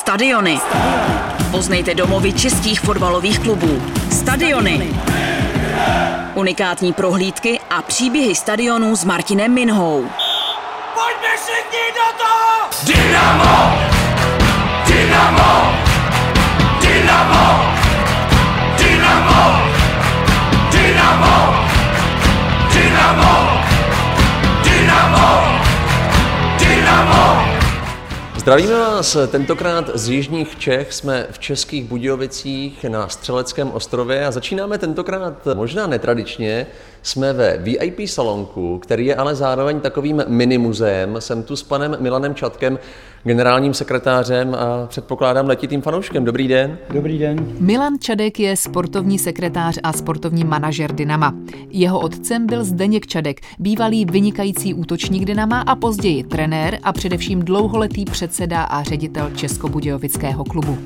Stadiony. Poznejte domovy českých fotbalových klubů. Stadiony. Unikátní prohlídky a příběhy stadionů s Martinem Minhou. Pojďme všichni do toho! Dynamo! Dynamo! Dynamo! Dynamo! Dynamo! Dynamo! Zdravíme vás tentokrát z Jižních Čech, jsme v Českých Budějovicích na Střeleckém ostrově a začínáme tentokrát možná netradičně. Jsme ve VIP salonku, který je ale zároveň takovým minimuzeem. Jsem tu s panem Milanem Čatkem, generálním sekretářem a předpokládám letitým fanouškem. Dobrý den. Dobrý den. Milan Čadek je sportovní sekretář a sportovní manažer Dynama. Jeho otcem byl Zdeněk Čadek, bývalý vynikající útočník Dynama a později trenér a především dlouholetý předseda a ředitel Českobudějovického klubu.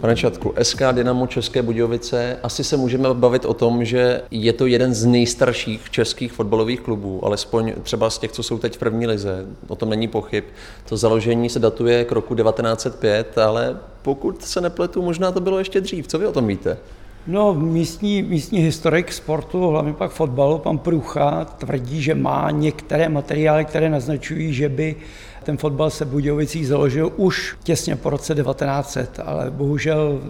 Pane Čatku, SK Dynamo České Budějovice, asi se můžeme bavit o tom, že je to jeden z nejstarších českých fotbalových klubů, alespoň třeba z těch, co jsou teď v první lize, o tom není pochyb. To založení se datuje k roku 1905, ale pokud se nepletu, možná to bylo ještě dřív. Co vy o tom víte? No, místní, místní historik sportu, hlavně pak fotbalu, pan Prucha, tvrdí, že má některé materiály, které naznačují, že by ten fotbal se v Budějovicích založil už těsně po roce 1900, ale bohužel,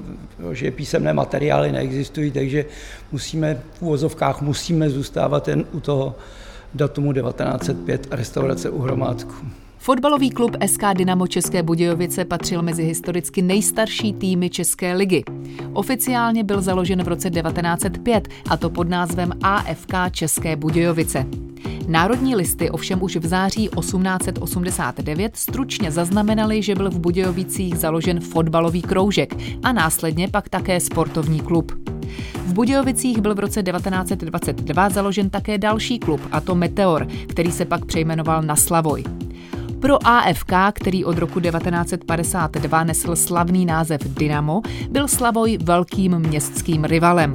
že písemné materiály neexistují, takže musíme v úvozovkách musíme zůstávat jen u toho datumu 1905 a restaurace u Hromádku. Fotbalový klub SK Dynamo České Budějovice patřil mezi historicky nejstarší týmy České ligy. Oficiálně byl založen v roce 1905 a to pod názvem AFK České Budějovice. Národní listy ovšem už v září 1889 stručně zaznamenali, že byl v Budějovicích založen fotbalový kroužek a následně pak také sportovní klub. V Budějovicích byl v roce 1922 založen také další klub, a to Meteor, který se pak přejmenoval na Slavoj. Pro AFK, který od roku 1952 nesl slavný název Dynamo, byl Slavoj velkým městským rivalem.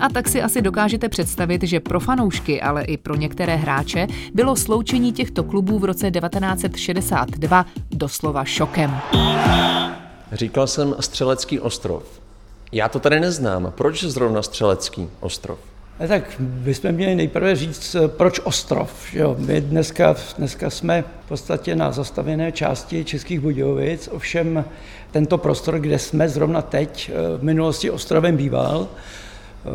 A tak si asi dokážete představit, že pro fanoušky, ale i pro některé hráče bylo sloučení těchto klubů v roce 1962 doslova šokem. Říkal jsem Střelecký ostrov. Já to tady neznám. Proč zrovna Střelecký ostrov? Tak bychom měli nejprve říct, proč ostrov. Jo? My dneska, dneska jsme v podstatě na zastavěné části Českých Budějovic, ovšem tento prostor, kde jsme zrovna teď, v minulosti ostrovem býval,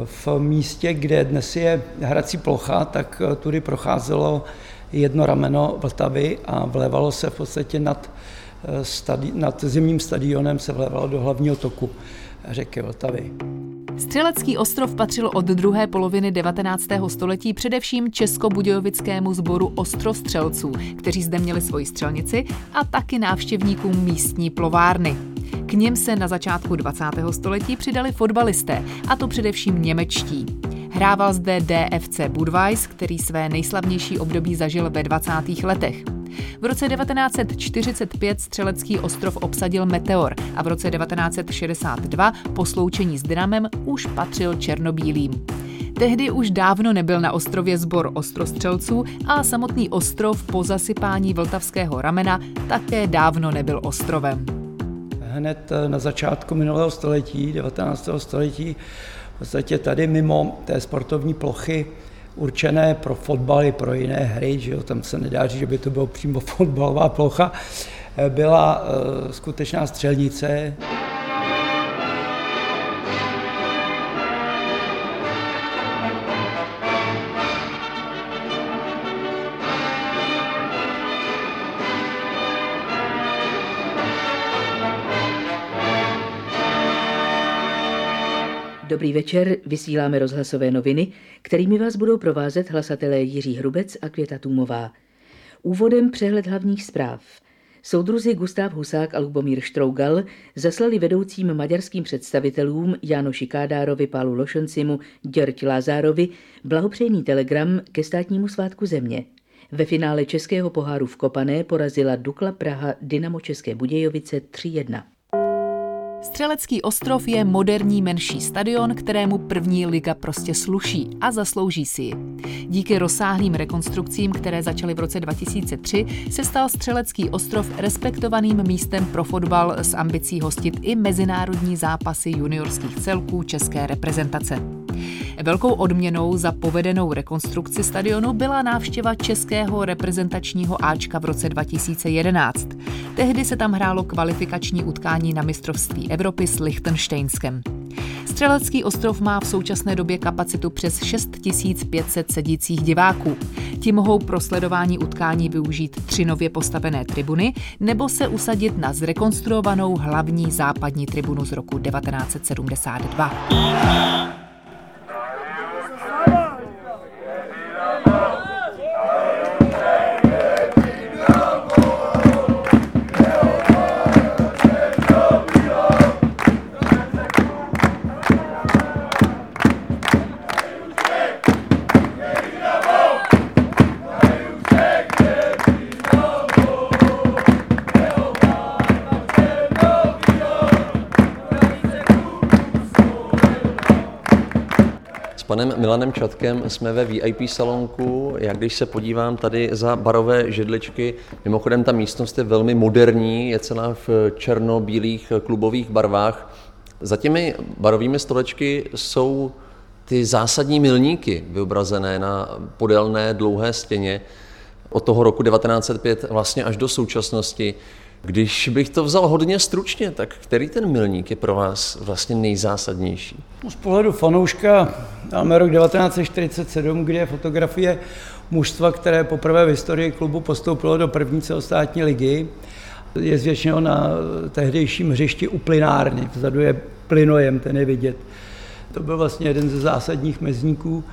v místě, kde dnes je hrací plocha, tak tudy procházelo jedno rameno Vltavy a vlévalo se v podstatě nad, stadi- nad zimním stadionem se vlévalo do hlavního toku řeky Vltavy. Střelecký ostrov patřil od druhé poloviny 19. století především českobudějovickému sboru ostrostřelců, kteří zde měli svoji střelnici a taky návštěvníkům místní plovárny. K něm se na začátku 20. století přidali fotbalisté, a to především němečtí. Hrával zde DFC Budweis, který své nejslavnější období zažil ve 20. letech. V roce 1945 Střelecký ostrov obsadil Meteor a v roce 1962 po sloučení s Dynamem už patřil černobílým. Tehdy už dávno nebyl na ostrově sbor ostrostřelců a samotný ostrov po zasypání vltavského ramena také dávno nebyl ostrovem. Hned na začátku minulého století, 19. století, v podstatě tady mimo té sportovní plochy určené pro fotbal i pro jiné hry, že jo, tam se nedá říct, že by to bylo přímo fotbalová plocha, byla uh, skutečná střelnice. Dobrý večer, vysíláme rozhlasové noviny, kterými vás budou provázet hlasatelé Jiří Hrubec a Květa Tumová. Úvodem přehled hlavních zpráv. Soudruzi Gustav Husák a Lubomír Štrougal zaslali vedoucím maďarským představitelům Jánoši Kádárovi, Pálu Lošencimu, Děrť Lázárovi blahopřejný telegram ke státnímu svátku země. Ve finále Českého poháru v Kopané porazila Dukla Praha Dynamo České Budějovice 3-1. Střelecký ostrov je moderní menší stadion, kterému první liga prostě sluší a zaslouží si ji. Díky rozsáhlým rekonstrukcím, které začaly v roce 2003, se stal Střelecký ostrov respektovaným místem pro fotbal s ambicí hostit i mezinárodní zápasy juniorských celků české reprezentace. Velkou odměnou za povedenou rekonstrukci stadionu byla návštěva českého reprezentačního Ačka v roce 2011. Tehdy se tam hrálo kvalifikační utkání na mistrovství Evropy s Lichtensteinskem. Střelecký ostrov má v současné době kapacitu přes 6500 sedících diváků. Ti mohou pro sledování utkání využít tři nově postavené tribuny nebo se usadit na zrekonstruovanou hlavní západní tribunu z roku 1972. panem Milanem Čatkem jsme ve VIP salonku. Já když se podívám tady za barové židličky, mimochodem ta místnost je velmi moderní, je celá v černobílých klubových barvách. Za těmi barovými stolečky jsou ty zásadní milníky vyobrazené na podélné dlouhé stěně od toho roku 1905 vlastně až do současnosti. Když bych to vzal hodně stručně, tak který ten milník je pro vás vlastně nejzásadnější? No, z pohledu fanouška máme rok 1947, kdy je fotografie mužstva, které poprvé v historii klubu postoupilo do první celostátní ligy. Je zvětšeno na tehdejším hřišti u plynárny, vzadu je plynojem, ten je vidět. To byl vlastně jeden ze zásadních mezníků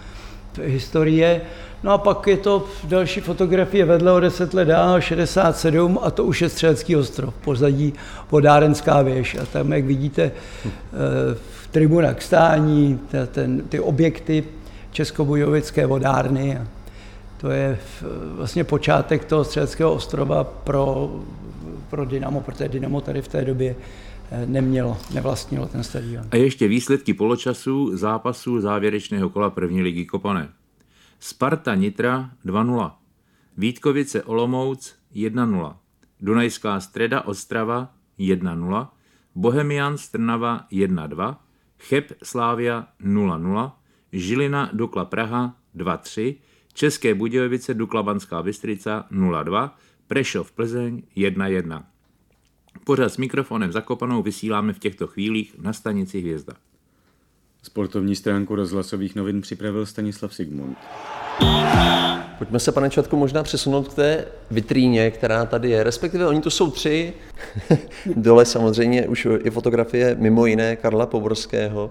historie. No a pak je to další fotografie vedle o 10 let dál, 67, a to už je Střelecký ostrov, pozadí Vodárenská věž. A tam, jak vidíte, eh, v tribunách k stání, ten, ty objekty Českobujovické vodárny. To je vlastně počátek toho Střeleckého ostrova pro, pro Dynamo, protože Dynamo tady v té době eh, nemělo, nevlastnilo ten stadion. A ještě výsledky poločasu zápasu závěrečného kola první ligy Kopané. Sparta Nitra 2-0, Vítkovice Olomouc 1-0, Dunajská Streda Ostrava 1-0, Bohemian Strnava 1-2, Cheb Slávia 0-0, Žilina Dukla Praha 2-3, České Budějovice Dukla Banská Bystrica 0-2, Prešov Plzeň 1-1. Pořád s mikrofonem zakopanou vysíláme v těchto chvílích na stanici Hvězda. Sportovní stránku rozhlasových novin připravil Stanislav Sigmund. Pojďme se, pane Čatku, možná přesunout k té vitríně, která tady je. Respektive oni tu jsou tři. Dole samozřejmě už i fotografie mimo jiné Karla Povorského.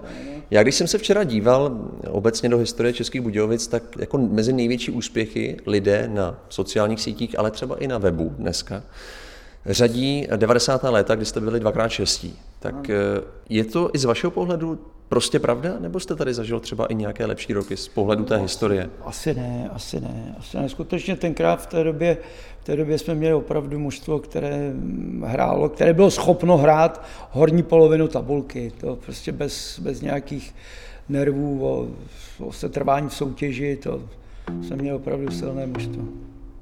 Já když jsem se včera díval obecně do historie Českých Budějovic, tak jako mezi největší úspěchy lidé na sociálních sítích, ale třeba i na webu dneska, řadí 90. léta, kdy jste byli dvakrát šestí. Tak eh, je to i z vašeho pohledu prostě pravda, nebo jste tady zažil třeba i nějaké lepší roky z pohledu té historie? Asi ne, asi ne. Asi ne. Skutečně tenkrát v té době, v té době jsme měli opravdu mužstvo, které hrálo, které bylo schopno hrát horní polovinu tabulky. To prostě bez, bez nějakých nervů o, o setrvání v soutěži, to jsme měli opravdu silné mužstvo.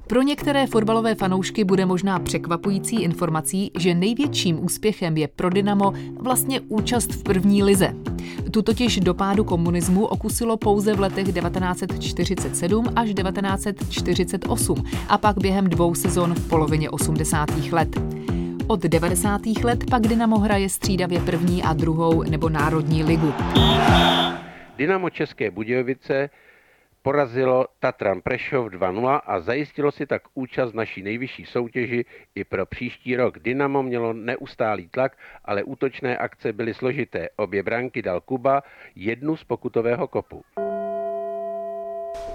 Pro některé fotbalové fanoušky bude možná překvapující informací, že největším úspěchem je pro Dynamo vlastně účast v první lize. Tu totiž do pádu komunismu okusilo pouze v letech 1947 až 1948 a pak během dvou sezon v polovině 80. let. Od 90. let pak Dynamo hraje střídavě první a druhou nebo národní ligu. Dynamo České Budějovice porazilo Tatran Prešov 2-0 a zajistilo si tak účast naší nejvyšší soutěži i pro příští rok. Dynamo mělo neustálý tlak, ale útočné akce byly složité. Obě branky dal Kuba, jednu z pokutového kopu.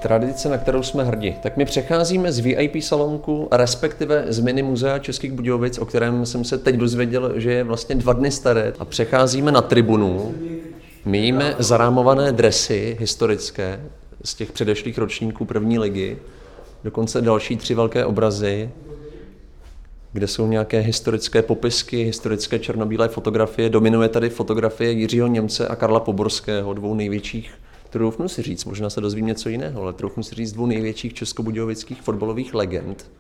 Tradice, na kterou jsme hrdí. Tak my přecházíme z VIP salonku, respektive z mini muzea Českých Budějovic, o kterém jsem se teď dozvěděl, že je vlastně dva dny staré. A přecházíme na tribunu. Mějíme zarámované dresy historické, z těch předešlých ročníků první ligy, dokonce další tři velké obrazy. kde jsou nějaké historické popisky, historické černobílé fotografie. Dominuje tady fotografie Jiřího Němce a Karla Poborského, dvou největších troufnu si říct, možná se dozvím něco jiného, ale troufnu si říct dvou největších českobudějovických fotbalových legend.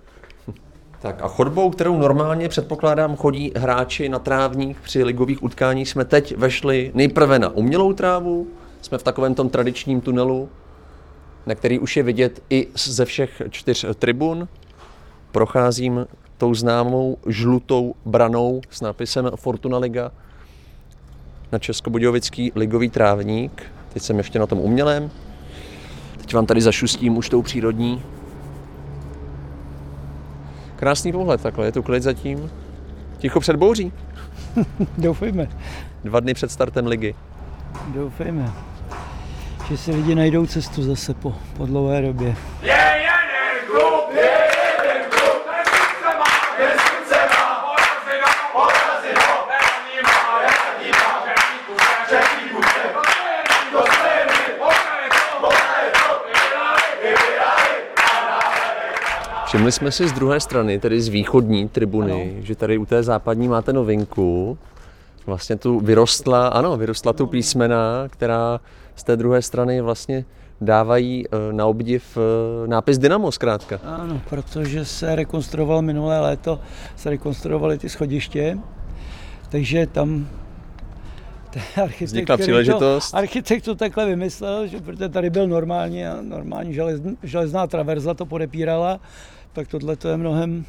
Tak a chodbou, kterou normálně předpokládám chodí hráči na trávník při ligových utkáních, jsme teď vešli nejprve na umělou trávu, jsme v takovém tom tradičním tunelu, na který už je vidět i ze všech čtyř tribun. Procházím tou známou žlutou branou s nápisem Fortuna Liga na Českobudějovický ligový trávník. Teď jsem ještě na tom umělém. Teď vám tady zašustím už tou přírodní. Krásný pohled takhle, je tu klid zatím. Ticho před bouří. Doufejme. Dva dny před startem ligy. Doufejme, že si lidi najdou cestu zase po, po dlouhé době. Všimli jsme si z druhé strany, tedy z východní tribuny, ano. že tady u té západní máte novinku. Vlastně tu vyrostla, ano, vyrostla tu písmena, která z té druhé strany vlastně dávají eh, na obdiv eh, nápis Dynamo zkrátka. Ano, protože se rekonstruoval minulé léto, se rekonstruovaly ty schodiště, takže tam architekt, Vznikla příležitost. To, architekt to takhle vymyslel, že protože tady byl normální, normální železn, železná traverza to podepírala, tak tohle to je mnohem,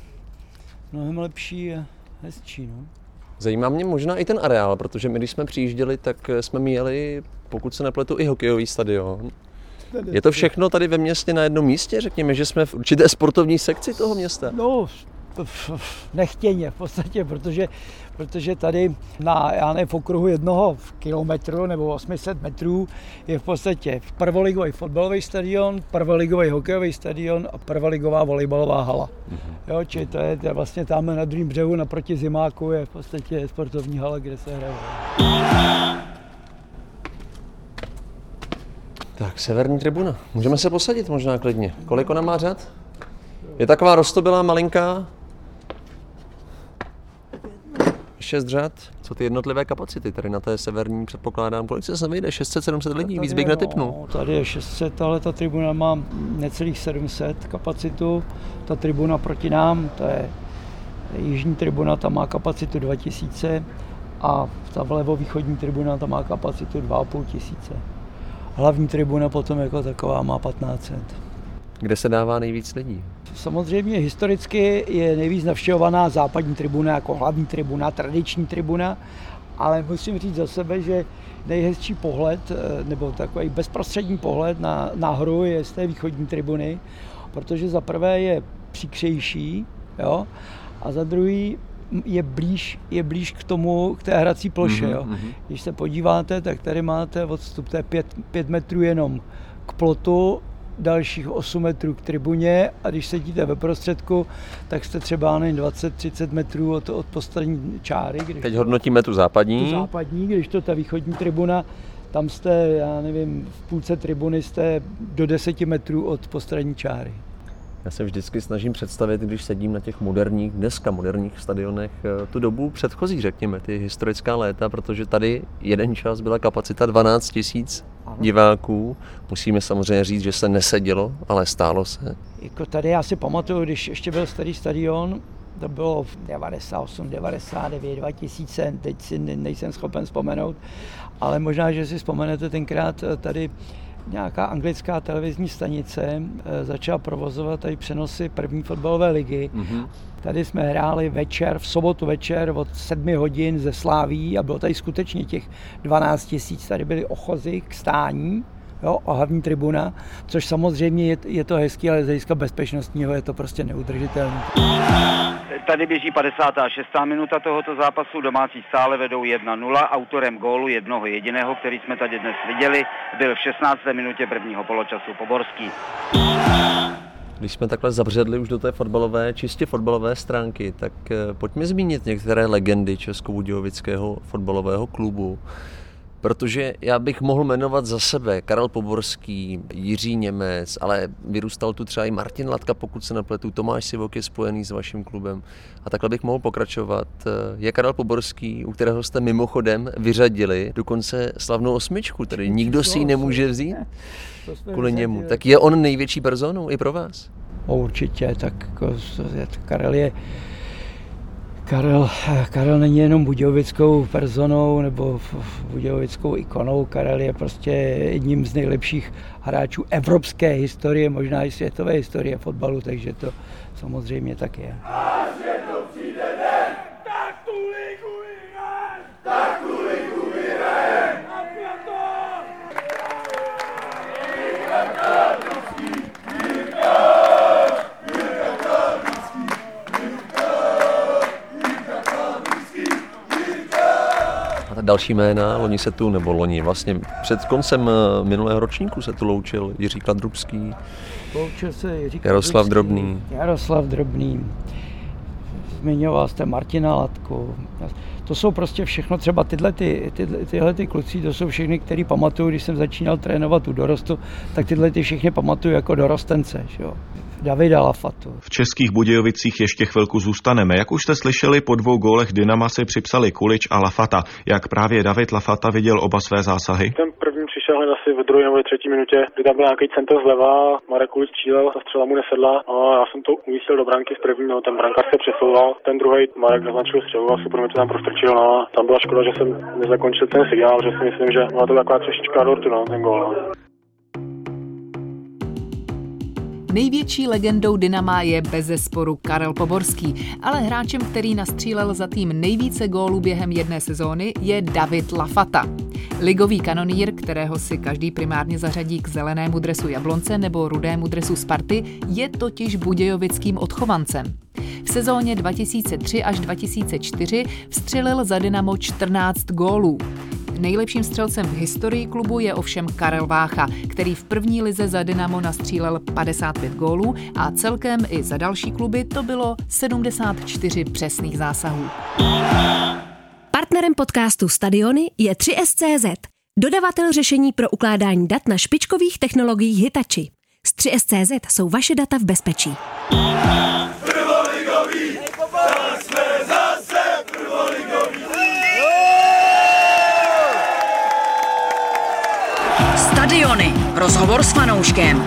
mnohem lepší a hezčí. No. Zajímá mě možná i ten areál, protože my když jsme přijížděli, tak eh, jsme měli, pokud se nepletu, i hokejový stadion. Je to všechno tady ve městě na jednom místě? Řekněme, že jsme v určité sportovní sekci toho města. No, nechtěně v podstatě, protože, protože tady na, já nevím, v okruhu jednoho kilometru nebo 800 metrů je v podstatě prvoligový fotbalový stadion, prvoligový hokejový stadion a prvoligová volejbalová hala. Jo, čili to je, to je vlastně tam na druhém břehu naproti zimáku je v podstatě sportovní hala, kde se hraje. Tak, severní tribuna. Můžeme se posadit možná klidně. Kolik ona má řad? Je taková roztobylá, malinká? Šest řad. Co ty jednotlivé kapacity tady na té severní předpokládám? Kolik se sem vyjde? 600-700 lidí? Víc bych netypnul. No, tady je 600, ale ta tribuna má necelých 700 kapacitu. Ta tribuna proti nám, to je jižní tribuna, ta má kapacitu 2000 a ta vlevo-východní tribuna, ta má kapacitu 2,5 tisíce. Hlavní tribuna potom jako taková má 1500. Kde se dává nejvíc lidí? Samozřejmě historicky je nejvíc navštěvovaná západní tribuna jako hlavní tribuna, tradiční tribuna, ale musím říct za sebe, že nejhezčí pohled, eh, nebo takový bezprostřední pohled na, na hru je z té východní tribuny, protože za prvé je příkřejší, jo, a za druhý je blíž, je blíž k tomu, k té hrací ploše. Jo. Když se podíváte, tak tady máte odstup, to je 5 metrů jenom k plotu, dalších 8 metrů k tribuně a když sedíte ve prostředku, tak jste třeba nevím, 20-30 metrů od, od poslední čáry. Když Teď hodnotíme tu západní. tu západní, když to ta východní tribuna, tam jste, já nevím, v půlce tribuny jste do 10 metrů od postranní čáry. Já se vždycky snažím představit, když sedím na těch moderních, dneska moderních stadionech, eh, tu dobu předchozí, řekněme, ty historická léta, protože tady jeden čas byla kapacita 12 tisíc diváků. Musíme samozřejmě říct, že se nesedělo, ale stálo se. Jako tady já si pamatuju, když ještě byl starý stadion, to bylo v 98, 99, 2000, teď si ne- nejsem schopen vzpomenout, ale možná, že si vzpomenete tenkrát eh, tady nějaká anglická televizní stanice eh, začala provozovat tady přenosy první fotbalové ligy. Mhm. Tady jsme hráli večer, v sobotu večer od 7 hodin ze Sláví a bylo tady skutečně těch 12 tisíc. Tady byly ochozy k stání, jo, a hlavní tribuna, což samozřejmě je, je to hezký, ale z hlediska bezpečnostního je to prostě neudržitelné. Tady běží 56. minuta tohoto zápasu, domácí stále vedou 1-0. Autorem gólu jednoho jediného, který jsme tady dnes viděli, byl v 16. minutě prvního poločasu Poborský. Když jsme takhle zabředli už do té fotbalové, čistě fotbalové stránky, tak eh, pojďme zmínit některé legendy Českobudějovického fotbalového klubu. Protože já bych mohl jmenovat za sebe Karel Poborský, Jiří Němec, ale vyrůstal tu třeba i Martin Latka, pokud se nepletu, Tomáš Sivok je spojený s vaším klubem a takhle bych mohl pokračovat. Je Karel Poborský, u kterého jste mimochodem vyřadili dokonce slavnou osmičku, tedy nikdo si ji nemůže vzít kvůli němu. Tak je on největší personou i pro vás? Určitě, tak jako, Karel je Karel, Karel není jenom budějovickou personou nebo budějovickou ikonou, Karel je prostě jedním z nejlepších hráčů evropské historie, možná i světové historie fotbalu, takže to samozřejmě tak je. Další jména, loni se tu, nebo loni, vlastně před koncem eh, minulého ročníku se tu loučil Jiří Kladrubský, loučil se Jiří Jaroslav Drobný. Jaroslav Drobný, zmiňoval jste Martina Latku. To jsou prostě všechno, třeba tyhle, ty, tyhle, tyhle ty kluci, to jsou všechny, který pamatuju, když jsem začínal trénovat tu dorostu, tak tyhle ty všechny pamatuju jako dorostence. Že jo. Davida Lafatu. V českých Budějovicích ještě chvilku zůstaneme. Jak už jste slyšeli, po dvou gólech Dynama si připsali Kulič a Lafata. Jak právě David Lafata viděl oba své zásahy? Ten přišel hned asi ve druhé nebo třetí minutě, kdy tam byl nějaký centr zleva, Marek Kulič střílel, ta střela mu nesedla a já jsem to umístil do branky z první, no, ten brankář se přesouval, ten druhý Marek zaznačil střelu a super mi to tam prostrčil, no a tam byla škoda, že jsem nezakončil ten signál, že si myslím, že byla to taková trošička dortu, no, ten gól. No. Největší legendou Dynama je bez zesporu Karel Poborský, ale hráčem, který nastřílel za tým nejvíce gólů během jedné sezóny, je David Lafata. Ligový kanonýr, kterého si každý primárně zařadí k zelenému dresu Jablonce nebo rudému dresu Sparty, je totiž budějovickým odchovancem. V sezóně 2003 až 2004 vstřelil za Dynamo 14 gólů. Nejlepším střelcem v historii klubu je ovšem Karel Vácha, který v první lize za Dynamo nastřílel 55 gólů a celkem i za další kluby to bylo 74 přesných zásahů. Partnerem podcastu Stadiony je 3SCZ, dodavatel řešení pro ukládání dat na špičkových technologiích Hitachi. Z 3SCZ jsou vaše data v bezpečí. Rozhovor s fanouškem.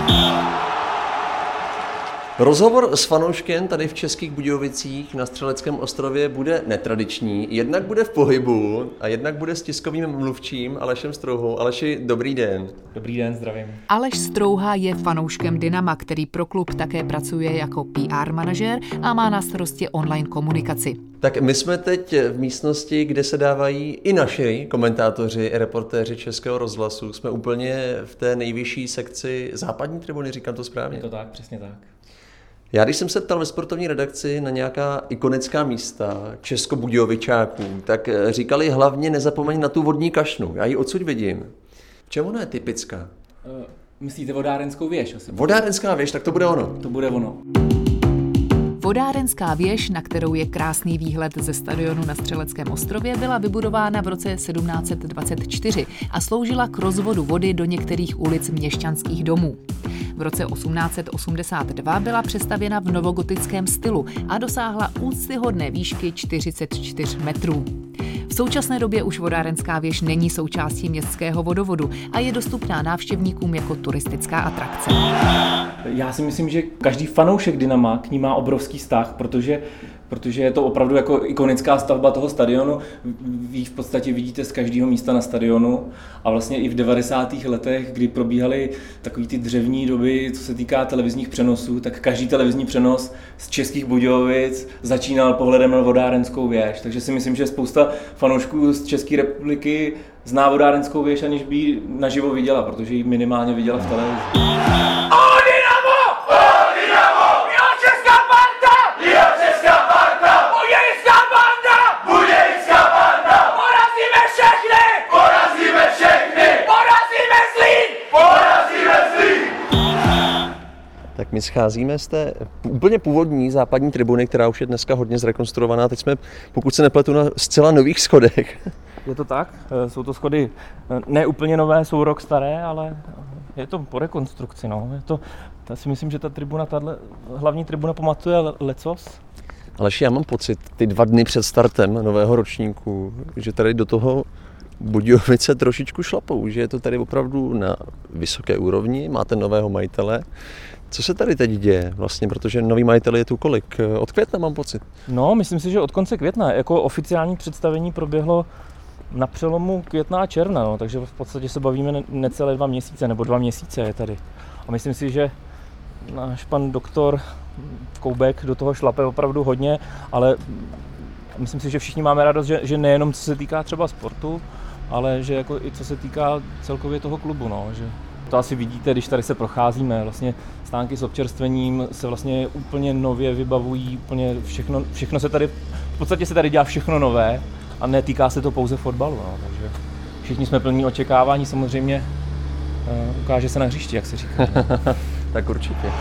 Rozhovor s fanouškem tady v Českých Budějovicích na Střeleckém ostrově bude netradiční. Jednak bude v pohybu a jednak bude s tiskovým mluvčím Alešem Strouhou. Aleši, dobrý den. Dobrý den, zdravím. Aleš Strouha je fanouškem Dynama, který pro klub také pracuje jako PR manažer a má na starosti online komunikaci. Tak my jsme teď v místnosti, kde se dávají i naši komentátoři, reportéři Českého rozhlasu. Jsme úplně v té nejvyšší sekci západní tribuny, říkám to správně? Je to tak, přesně tak. Já když jsem se ptal ve sportovní redakci na nějaká ikonická místa českobudějovičáků, tak eh, říkali hlavně nezapomeň na tu vodní kašnu. Já ji odsud vidím. V čem ona je typická? Uh, myslíte vodárenskou věž? Asi. Vodárenská věž, tak to bude ono. To bude ono. Vodárenská věž, na kterou je krásný výhled ze stadionu na Střeleckém ostrově, byla vybudována v roce 1724 a sloužila k rozvodu vody do některých ulic měšťanských domů. V roce 1882 byla přestavěna v novogotickém stylu a dosáhla úctyhodné výšky 44 metrů. V současné době už vodárenská věž není součástí městského vodovodu a je dostupná návštěvníkům jako turistická atrakce. Já si myslím, že každý fanoušek Dynama k ní má obrovský vztah, protože protože je to opravdu jako ikonická stavba toho stadionu. Vy v podstatě vidíte z každého místa na stadionu a vlastně i v 90. letech, kdy probíhaly takový ty dřevní doby, co se týká televizních přenosů, tak každý televizní přenos z českých Budějovic začínal pohledem na vodárenskou věž. Takže si myslím, že spousta fanoušků z České republiky zná vodárenskou věž, aniž by ji naživo viděla, protože ji minimálně viděla v televizi. Tak my scházíme z té úplně původní západní tribuny, která už je dneska hodně zrekonstruovaná. Teď jsme, pokud se nepletu, na zcela nových schodech. je to tak. Eh, Jsou to schody eh, ne úplně nové, jsou rok staré, ale je to po rekonstrukci. No. Je to, já si myslím, že ta tribuna, tahle, hlavní tribuna pamatuje le- lecos. Aleši, já mám pocit, ty dva dny před startem nového ročníku, že tady do toho Budějovice trošičku šlapou, že je to tady opravdu na vysoké úrovni, máte nového majitele. Co se tady teď děje vlastně, protože nový majitel je tu kolik? Od května mám pocit. No, myslím si, že od konce května. Jako oficiální představení proběhlo na přelomu května a června, no, takže v podstatě se bavíme ne- necelé dva měsíce, nebo dva měsíce je tady. A myslím si, že náš pan doktor Koubek do toho šlape opravdu hodně, ale myslím si, že všichni máme radost, že, že nejenom co se týká třeba sportu, ale že jako i co se týká celkově toho klubu, no, že to asi vidíte, když tady se procházíme, vlastně stánky s občerstvením se vlastně úplně nově vybavují, úplně všechno, všechno se tady, v podstatě se tady dělá všechno nové a netýká se to pouze fotbalu, no, takže všichni jsme plní očekávání, samozřejmě uh, ukáže se na hřišti, jak se říká. tak určitě.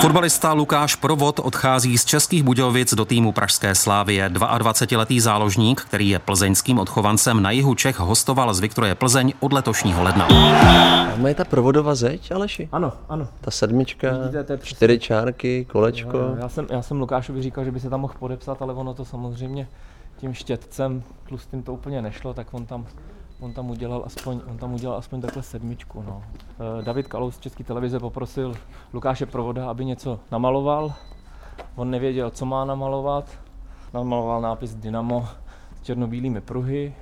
Fotbalista Lukáš Provod odchází z Českých Budějovic do týmu Pražské Slávie. 22-letý záložník, který je plzeňským odchovancem na jihu Čech, hostoval z Viktorie Plzeň od letošního ledna. Tam je ta provodová zeď, Aleši? Ano, ano. Ta sedmička, Vidíte, to je přesně- čtyři čárky, kolečko. Jo, jo, Já jsem, já jsem Lukášovi říkal, že by se tam mohl podepsat, ale ono to samozřejmě tím štětcem tlustým to úplně nešlo, tak on tam, on tam udělal aspoň, on tam udělal aspoň takhle sedmičku. No. Eh, David Kalous z České televize poprosil Lukáše Provoda, aby něco namaloval. On nevěděl, co má namalovat. Namaloval nápis Dynamo s černobílými pruhy.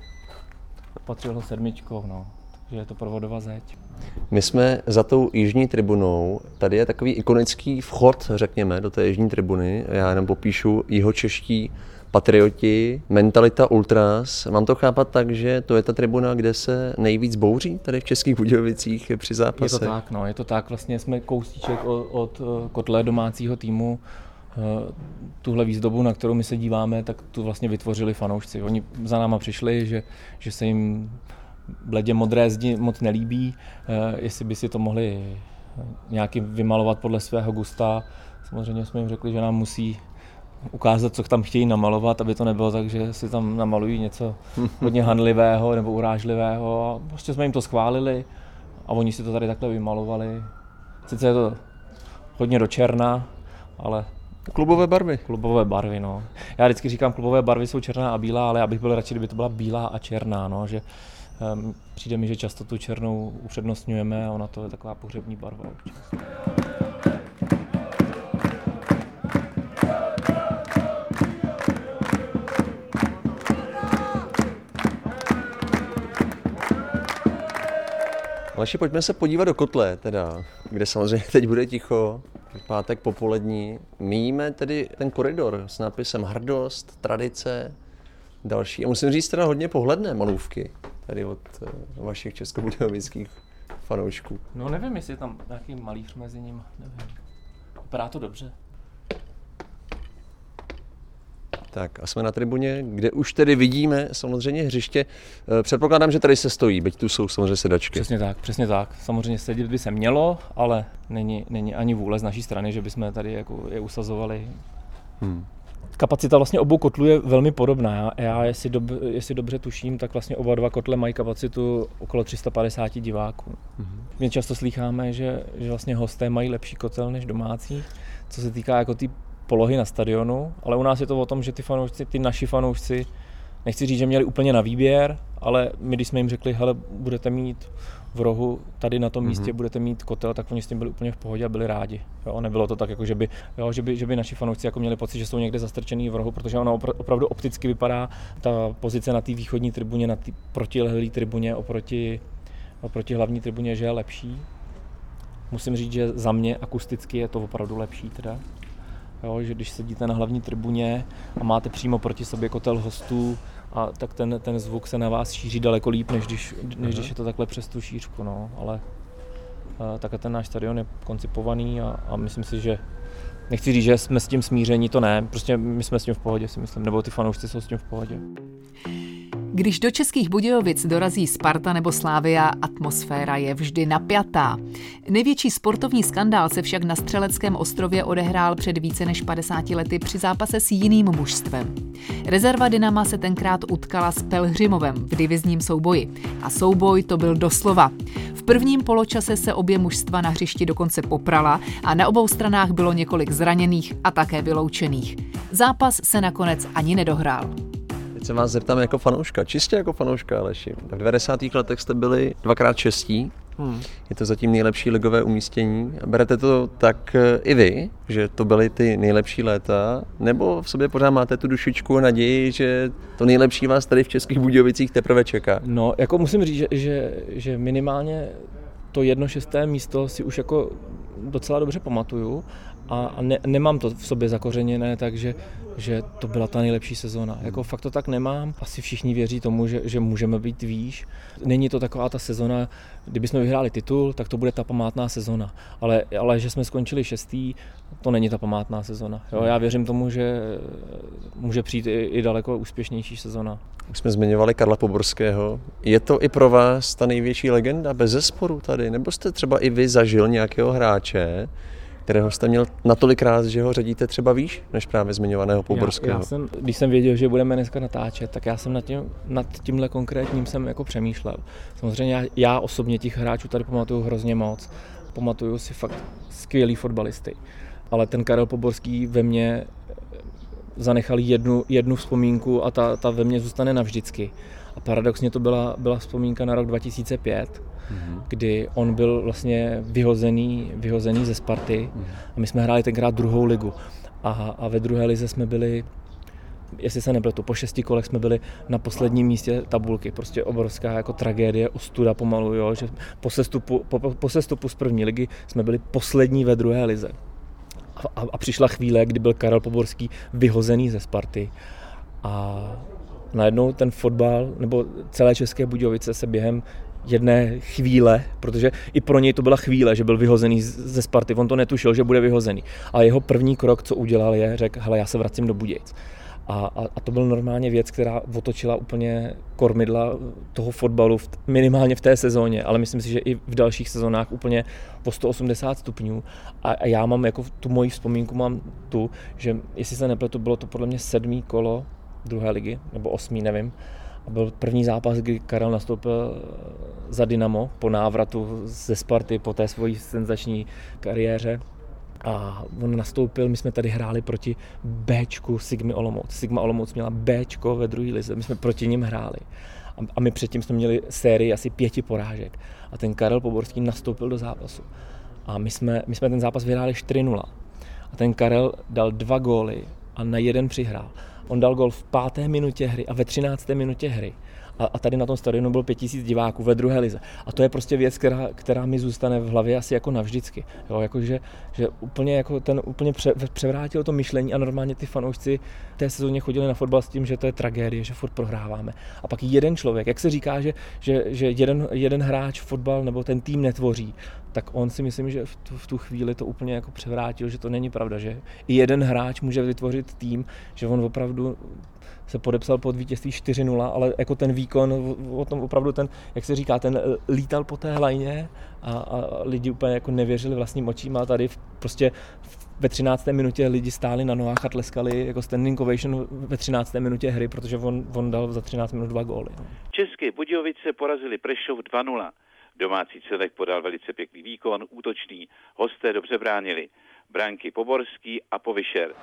Patřil ho sedmičkou, no. Takže je to provodová zeď. My jsme za tou jižní tribunou, tady je takový ikonický vchod, řekněme, do té jižní tribuny. Já jenom popíšu jihočeští patrioti, mentalita ultras. Mám to chápat tak, že to je ta tribuna, kde se nejvíc bouří tady v Českých Budějovicích při Je zápase. to tak, no, je to tak. Vlastně jsme kousíček od, od eh, kotle domácího týmu. Eh, Tuhle výzdobu, na kterou my se díváme, tak tu vlastně vytvořili fanoušci. Oni za náma přišli, že, že se jim bledě modré zdi moc nelíbí, eh, jestli by si to mohli nějaký vymalovat podle svého gusta. Samozřejmě jsme jim řekli, že nám musí ukázat, co tam chtějí namalovat, aby to nebylo tak, že si tam namalují něco hodně handlivého nebo urážlivého. A prostě jsme jim to schválili a oni si to tady takhle vymalovali. Sice je to hodně do černa, ale Klubové barvy. Klubové barvy, no. Já vždycky říkám, klubové barvy jsou černá a bílá, ale já bych byl radši, kdyby to byla bílá a černá, no, že um, přijde mi, že často tu černou upřednostňujeme a ona to je taková pohřební barva občas. Aleši, pojďme se podívat do kotle, teda, kde samozřejmě teď bude ticho, pátek popolední. Míjíme tedy ten koridor s nápisem Hrdost, tradice, další. A musím říct teda hodně pohledné malůvky tady od eh, vašich českobudějovických fanoušků. No nevím, jestli je tam nějaký malíř mezi nimi, nevím. Vypadá to dobře. Tak a jsme na tribuně, kde už tedy vidíme samozřejmě hřiště. Eh, Předpokládám, že tady se stojí, byť tu jsou samozřejmě sedačky. Přesně tak, přesně tak. Samozřejmě sedět by se mělo, ale není, není ani vůle z naší strany, že bychom tady jako je usazovali. Hmm. Kapacita vlastně obou kotlů je velmi podobná. Já, já jestli, dob, jestli dobře tuším, tak vlastně oba dva kotle mají kapacitu okolo 350 diváků. Mhm. My často slycháme, že, že vlastně hosté mají lepší kotel než domácí, co se týká jako ty polohy na stadionu, ale u nás je to o tom, že ty fanoušci, ty naši fanoušci, nechci říct, že měli úplně na výběr, ale my, když jsme jim řekli, hele, budete mít v rohu, tady na tom Mhm. místě budete mít kotel, tak oni s tím byli úplně v pohodě a byli rádi. Jo, nebylo to tak, jako že by, jo, že by, že by naši fanoušci jako měli pocit, že jsou někde zastrčený v rohu, protože ono opra- opravdu opticky vypadá ta pozice na té východní tribuně, na té protilehlé tribuně oproti, oproti hlavní tribuně, že je lepší. Musím říct, že za mě akusticky je to opravdu lepší teda. Jo, že když sedíte na hlavní tribuně a máte přímo proti sobě kotel hostů, a tak ten, ten zvuk se na vás šíří daleko líp, než když, než když je to takhle přes tu šířku. No. Ale a, takhle ten náš stadion je koncipovaný a, a myslím si, že nechci říct, že jsme s tím smíření, to ne, prostě my jsme s tím v pohodě, si myslím, nebo ty fanoušci jsou s tím v pohodě. Když do Českých Budějovic dorazí Sparta nebo Slávia, atmosféra je vždy napjatá. Největší sportovní skandál se však na Střeleckém ostrově odehrál před více než 50 lety při zápase s jiným mužstvem. Rezerva Dynama se tenkrát utkala s Pelhřimovem v divizním souboji. A souboj to byl doslova. V prvním poločase se obě mužstva na hřišti dokonce poprala a na obou stranách bylo několik zraněných a také vyloučených. Zápas se nakonec ani nedohrál. Se vás zeptám jako fanouška, čistě jako fanouška, Aleši. V 90. letech jste byli dvakrát šestí, Hmm. Je to zatím nejlepší ligové umístění. Berete to tak eh, i vy, že to byly ty nejlepší léta, nebo v sobě pořád máte tu dušičku a naději, že to nejlepší vás tady v Českých Budějovicích teprve čeká? No, jako musím říct, že, že, že minimálně to jedno šesté místo si už jako docela dobře pamatuju a ne, nemám to v sobě zakořeněné, takže že to byla ta nejlepší sezóna. Jako fakt to tak nemám. Asi všichni věří tomu, že, že můžeme být výš. Není to taková ta sezona, kdybychom vyhráli titul, tak to bude ta památná sezona. Ale, ale že jsme skončili šestý, to není ta památná sezona. Jo, já věřím tomu, že může přijít i, i daleko úspěšnější sezona. Už jsme zmiňovali Karla Poborského. Je to i pro vás ta největší legenda bez zesporu tady? Nebo jste třeba i vy zažil nějakého hráče, kterého jste měl natolik rád, že ho řadíte třeba výš, než právě zmiňovaného Poborského. Já, já jsem, když jsem věděl, že budeme dneska natáčet, tak já jsem nad, tím, nad tímhle konkrétním jsem jako přemýšlel. Samozřejmě já, já osobně těch hráčů tady pamatuju hrozně moc. Pamatuju si fakt skvělý fotbalisty. Ale ten Karel Poborský ve mně zanechal jednu, jednu vzpomínku a ta, ta ve mně zůstane navždycky. A paradoxně to byla, byla vzpomínka na rok 2005, mm-hmm. kdy on byl vlastně vyhozený, vyhozený ze Sparty mm-hmm. a my jsme hráli tenkrát druhou ligu. A, a ve druhé lize jsme byli jestli se nepletu, po šesti kolech jsme byli na posledním místě tabulky. Prostě obrovská jako tragédie, ostuda pomalu, jo, že po sestupu, po, po sestupu z první ligy jsme byli poslední ve druhé lize. A, a, přišla chvíle, kdy byl Karel Poborský vyhozený ze Sparty. A najednou ten fotbal, nebo celé České Budějovice se během jedné chvíle, protože i pro něj to byla chvíle, že byl vyhozený ze Sparty, on to netušil, že bude vyhozený. A jeho první krok, co udělal, je, řekl, hele, já se vracím do Budějic. A, a, a to byl normálně věc, která otočila úplně kormidla toho fotbalu v, minimálně v té sezóně, ale myslím si, že i v dalších sezónách úplně po 180 stupňů. A, a já mám jako tu moji vzpomínku mám tu, že jestli se nepletu, bylo to podle mě sedmý kolo druhé ligy, nebo osmý, nevím. A byl první zápas, kdy Karel nastoupil za Dynamo po návratu ze Sparty, po té svojí senzační kariéře. A on nastoupil, my jsme tady hráli proti Bčku Sigmy Olomouc. Sigma Olomouc měla Bčko ve druhé lize, my jsme proti ním hráli. A my předtím jsme měli sérii asi pěti porážek. A ten Karel Poborský nastoupil do zápasu. A my jsme, my jsme ten zápas vyhráli 4-0. A ten Karel dal dva góly a na jeden přihrál. On dal gol v páté minutě hry a ve třinácté minutě hry. A, a tady na tom stadionu bylo pět tisíc diváků ve druhé lize. A to je prostě věc, která, která mi zůstane v hlavě asi jako navždycky. Jo, jako že, že úplně jako ten úplně pře, převrátil to myšlení a normálně ty fanoušci té sezóně chodili na fotbal s tím, že to je tragédie, že furt prohráváme. A pak jeden člověk, jak se říká, že, že, že jeden, jeden hráč fotbal nebo ten tým netvoří, tak on si myslím, že v tu, v tu chvíli to úplně jako převrátil, že to není pravda, že i jeden hráč může vytvořit tým, že on opravdu se podepsal pod vítězství 4-0, ale jako ten výkon, o tom opravdu ten, jak se říká, ten eh, lítal po té hlajně a, a lidi úplně jako nevěřili vlastním očím a tady prostě ve 13. minutě lidi stáli na nohách a tleskali jako standing ovation ve 13. minutě hry, protože on, on dal za 13 minut dva góly. No. České Budějovice porazili Prešov 2-0. Domácí celek podal velice pěkný výkon, útočný, hosté dobře bránili. Bránky Poborský a Povyšer.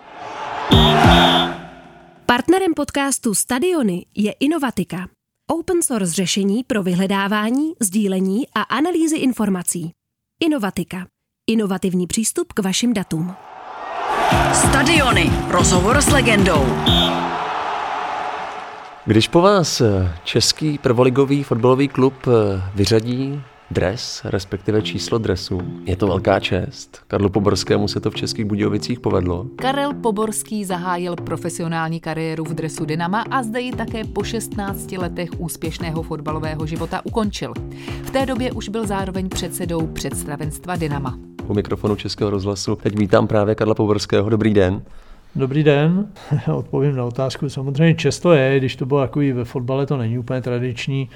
Partnerem podcastu Stadiony je Inovatika. Open source řešení pro vyhledávání, sdílení a analýzy informací. Inovatika. Inovativní přístup k vašim datům. Stadiony. Rozhovor s legendou. Když po vás český prvoligový fotbalový klub vyřadí dres, respektive číslo dresu. Je to velká čest. Karlu Poborskému se to v Českých Budějovicích povedlo. Karel Poborský zahájil profesionální kariéru v dresu Dynama a zde ji také po 16 letech úspěšného fotbalového života ukončil. V té době už byl zároveň předsedou představenstva Dynama. U mikrofonu Českého rozhlasu teď vítám právě Karla Poborského. Dobrý den. Dobrý den, odpovím na otázku. Samozřejmě často je, když to bylo takový ve fotbale, to není úplně tradiční.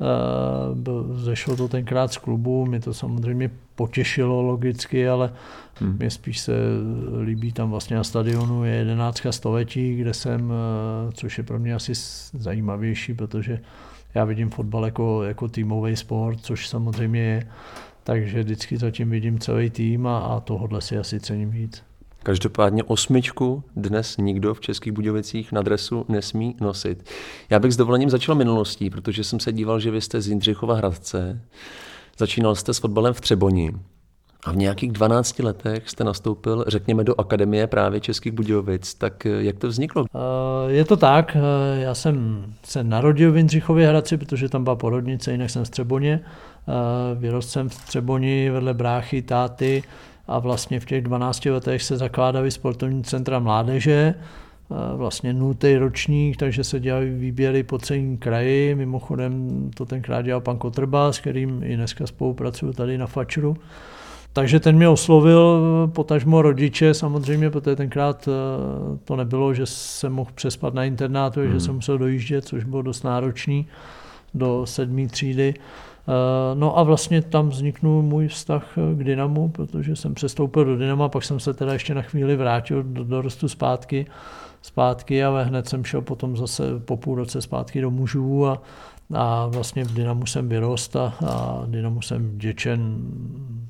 Eh, zešlo to tenkrát z klubu, mě to samozřejmě potěšilo logicky, ale hmm. mě spíš se líbí tam vlastně na stadionu je 11 století, kde jsem, eh, což je pro mě asi zajímavější, protože já vidím fotbal jako, jako týmový sport, což samozřejmě je, takže vždycky zatím vidím celý tým a, a tohohle si asi cením víc. Každopádně osmičku dnes nikdo v Českých Budějovicích na dresu nesmí nosit. Já bych s dovolením začal minulostí, protože jsem se díval, že vy jste z Jindřichova Hradce. Začínal jste s fotbalem v Třeboni. A v nějakých 12 letech jste nastoupil, řekněme, do Akademie právě Českých Budějovic. Tak jak to vzniklo? Je to tak. Já jsem se narodil v Jindřichově Hradci, protože tam byla porodnice, jinak jsem v Třeboně. Vyrostl jsem v Třeboni vedle bráchy, táty a vlastně v těch 12 letech se zakládaly sportovní centra mládeže, vlastně nultý ročník, takže se dělaly výběry po celém kraji. Mimochodem to tenkrát dělal pan Kotrba, s kterým i dneska spolupracuju tady na Fačru. Takže ten mě oslovil, potažmo rodiče samozřejmě, protože tenkrát eh, to nebylo, že jsem mohl přespat na internátu, hmm. že jsem musel dojíždět, což bylo dost náročný do sedmé třídy. Eh, no a vlastně tam vzniknul můj vztah k Dynamu, protože jsem přestoupil do Dynama, pak jsem se teda ještě na chvíli vrátil do dorostu zpátky, zpátky ale hned jsem šel potom zase po půl roce zpátky do mužů a, a vlastně v Dynamu jsem vyrost a, a Dynamu jsem děčen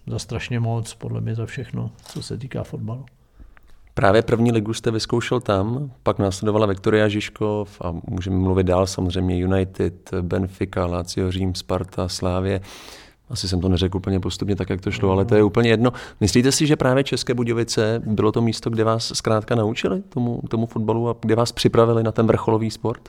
za strašně moc, podle mě za všechno, co se týká fotbalu. Právě první ligu jste vyzkoušel tam, pak následovala Viktoria Žižkov a můžeme mluvit dál samozřejmě United, Benfica, Lazio, Řím, Sparta, Slávě. Asi jsem to neřekl úplně postupně tak, jak to šlo, ale to je úplně jedno. Myslíte si, že právě České Budějovice bylo to místo, kde vás zkrátka naučili tomu, tomu fotbalu a kde vás připravili na ten vrcholový sport?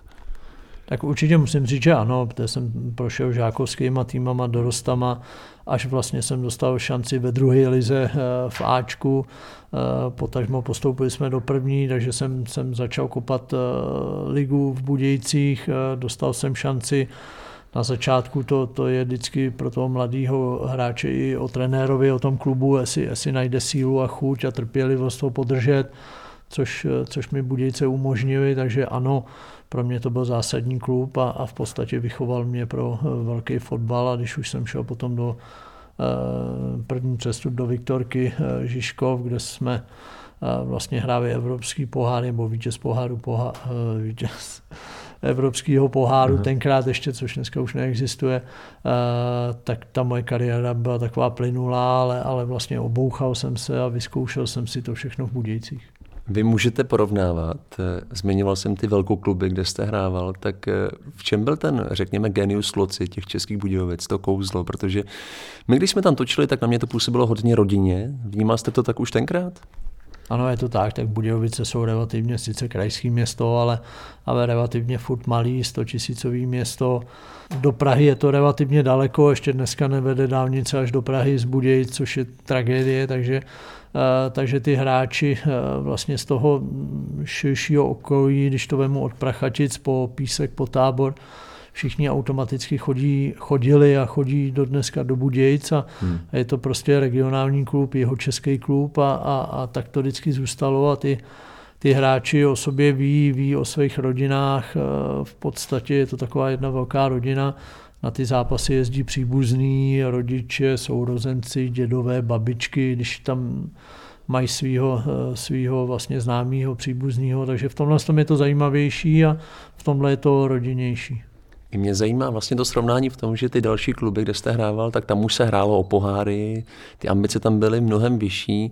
Tak určitě musím říct, že ano, protože jsem prošel žákovskýma týmama, dorostama, až vlastně jsem dostal šanci ve druhé lize eh, v Ačku, eh, potažmo postoupili jsme do první, takže jsem, jsem začal kopat eh, ligu v Budějcích, dostal jsem šanci. Na začátku to, to je vždycky pro toho mladého hráče i o trenérovi, o tom klubu, jestli, jestli najde sílu a chuť a trpělivost ho podržet, což, což mi Budějce umožnili, takže ano, pro mě to byl zásadní klub a, a v podstatě vychoval mě pro eh, velký fotbal a když už jsem šel potom do uh, první přestup do Viktorky uh, Žižkov, kde jsme vlastně hráli evropský pohár nebo vítěz poháru, pohár, uh, vítěz evropského poháru uh-huh. tenkrát ještě, což dneska už neexistuje, tak ta moje kariéra byla taková plynulá, ale, ale vlastně obouchal jsem se a vyzkoušel jsem si to všechno v Budějcích. Vy můžete porovnávat, eh, zmiňoval jsem ty velkou kluby, kde jste hrával, tak eh, v čem byl ten, řekněme, genius loci těch českých Budějovic, to kouzlo, protože my, když jsme tam točili, tak na mě to působilo hodně rodině. Vnímal jste to tak už tenkrát? Ano, je to tak, tak Budějovice jsou relativně sice krajské město, ale, ale relativně furt malý, 100 tisícový město. Do Prahy je to relativně daleko, ještě dneska nevede dálnice až do Prahy z Budějic, což je tragédie, takže takže ty hráči eh, vlastně z toho širšího okolí, když to vemu od Prachatic po Písek, po Tábor, všichni automaticky chodí, chodili a chodí do dneska do Budějc a hmm. je to prostě regionální klub, jeho český klub a, a, a tak to vždycky zůstalo a ty, ty hráči o sobě ví, ví o svých rodinách, eh, v podstatě je to taková jedna velká rodina na ty zápasy jezdí příbuzní, rodiče, sourozenci, dědové, babičky, když tam mají svého, eh, svého vlastně známého, příbuzného, takže v tomhle tom je to zajímavější a v tomhle je to rodinnější. I mě zajímá vlastně to srovnání v tom, že ty další kluby, kde jste hrával, tak tam už se hrálo o poháry, ty ambice tam byly mnohem vyšší.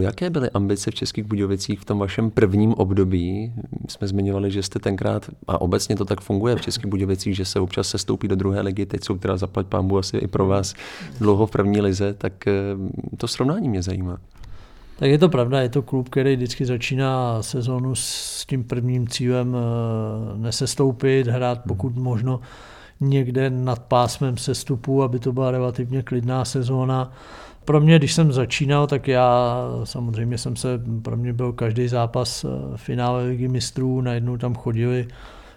Jaké byly ambice v Českých Budějovicích v tom vašem prvním období? Jsme zmiňovali, že jste tenkrát, a obecně to tak funguje v Českých Budějovicích, že se občas se stoupí do druhé ligy, teď jsou teda zaplať pámbu asi i pro vás dlouho v první lize, tak eh, to srovnání mě zajímá. Tak je to pravda, je to klub, který vždycky začíná sezónu s tím prvním cílem eh, nesestoupit, hrát pokud možno někde nad pásmem sestupu, aby to byla relativně klidná sezóna pro mě, když jsem začínal, tak já samozřejmě jsem se, pro mě byl každý zápas eh, finále ligy mistrů, najednou tam chodili,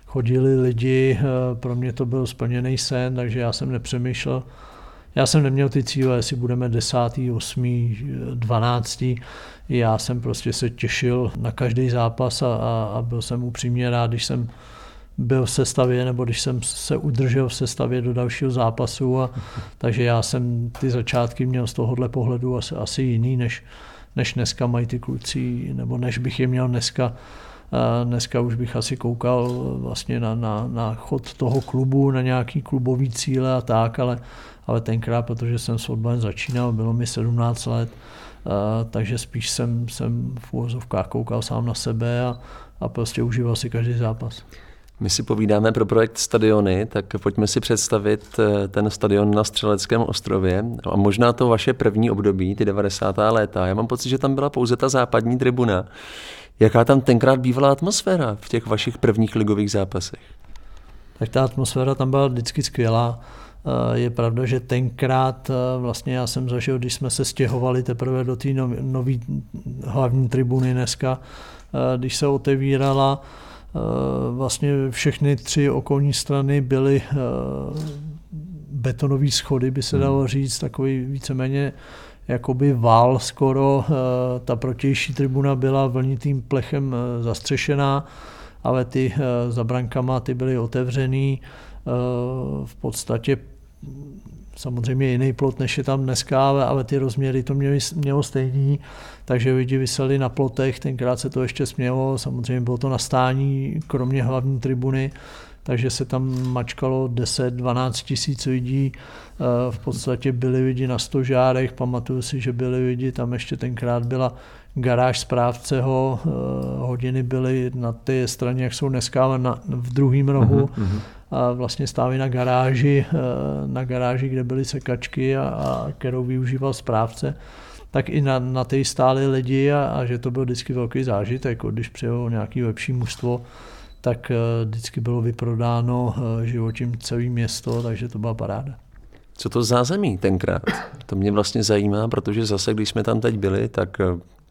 chodili lidi, eh, pro mě to byl splněný sen, takže já jsem nepřemýšlel, Já jsem neměl ty cíle, jestli budeme 10., 8., 12. Já jsem prostě se těšil na každý zápas a, a, a byl jsem upřímně rád, když jsem byl v sestavě, nebo když jsem se udržel v sestavě do dalšího zápasu. A, takže já jsem ty začátky měl z tohohle pohledu asi, asi jiný, než, než dneska mají ty kluci, nebo než bych je měl dneska. Dneska už bych asi koukal vlastně na, na, na chod toho klubu, na nějaký klubový cíle a tak, ale, ale tenkrát, protože jsem s fotbalem začínal, bylo mi 17 let, takže spíš jsem, jsem v úvozovkách koukal sám na sebe a, a prostě užíval si každý zápas. My si povídáme pro projekt Stadiony, tak pojďme si představit eh, ten stadion na Střeleckém ostrově a možná to vaše první období, ty 90. léta. Já mám pocit, že tam byla pouze ta západní tribuna. Jaká tam tenkrát bývala atmosféra v těch vašich prvních ligových zápasech? Tak ta atmosféra tam byla vždycky skvělá. Eh, je pravda, že tenkrát eh, vlastně já jsem zažil, když jsme se stěhovali teprve do té nové hlavní tribuny dneska, když se otevírala, vlastně všechny tři okolní strany byly eh, betonové schody, by se dalo hmm. říct, takový víceméně jakoby vál skoro. Eh, ta protější tribuna byla vlnitým plechem zastřešená, ale ty za brankama ty byly otevřený. V podstatě samozřejmě jiný plot, než je tam dneska, ale, ale ty rozměry to měly, mělo stejný, takže lidi vyseli na plotech, tenkrát se to ještě smělo, samozřejmě bylo to na stání, kromě hlavní tribuny, takže se tam mačkalo 10-12 tisíc lidí, eh, v podstatě byli lidi na stožárech, pamatuju si, že byli lidi, tam ještě tenkrát byla garáž správceho, eh, hodiny byly na té straně, jak jsou dneska, ale na, v druhém rohu. Uh-huh, A vlastně stály na garáži, eh, na garáži, kde byly sekačky a, a kterou využíval správce tak i na, na té stály lidi a, a že to byl vždycky velký zážitek, když přijelo nějaký lepší mužstvo, tak uh, vždycky bylo vyprodáno životím celé město, takže to byla paráda. Co to zázemí tenkrát? To mě vlastně zajímá, protože zase, když jsme tam teď byli, tak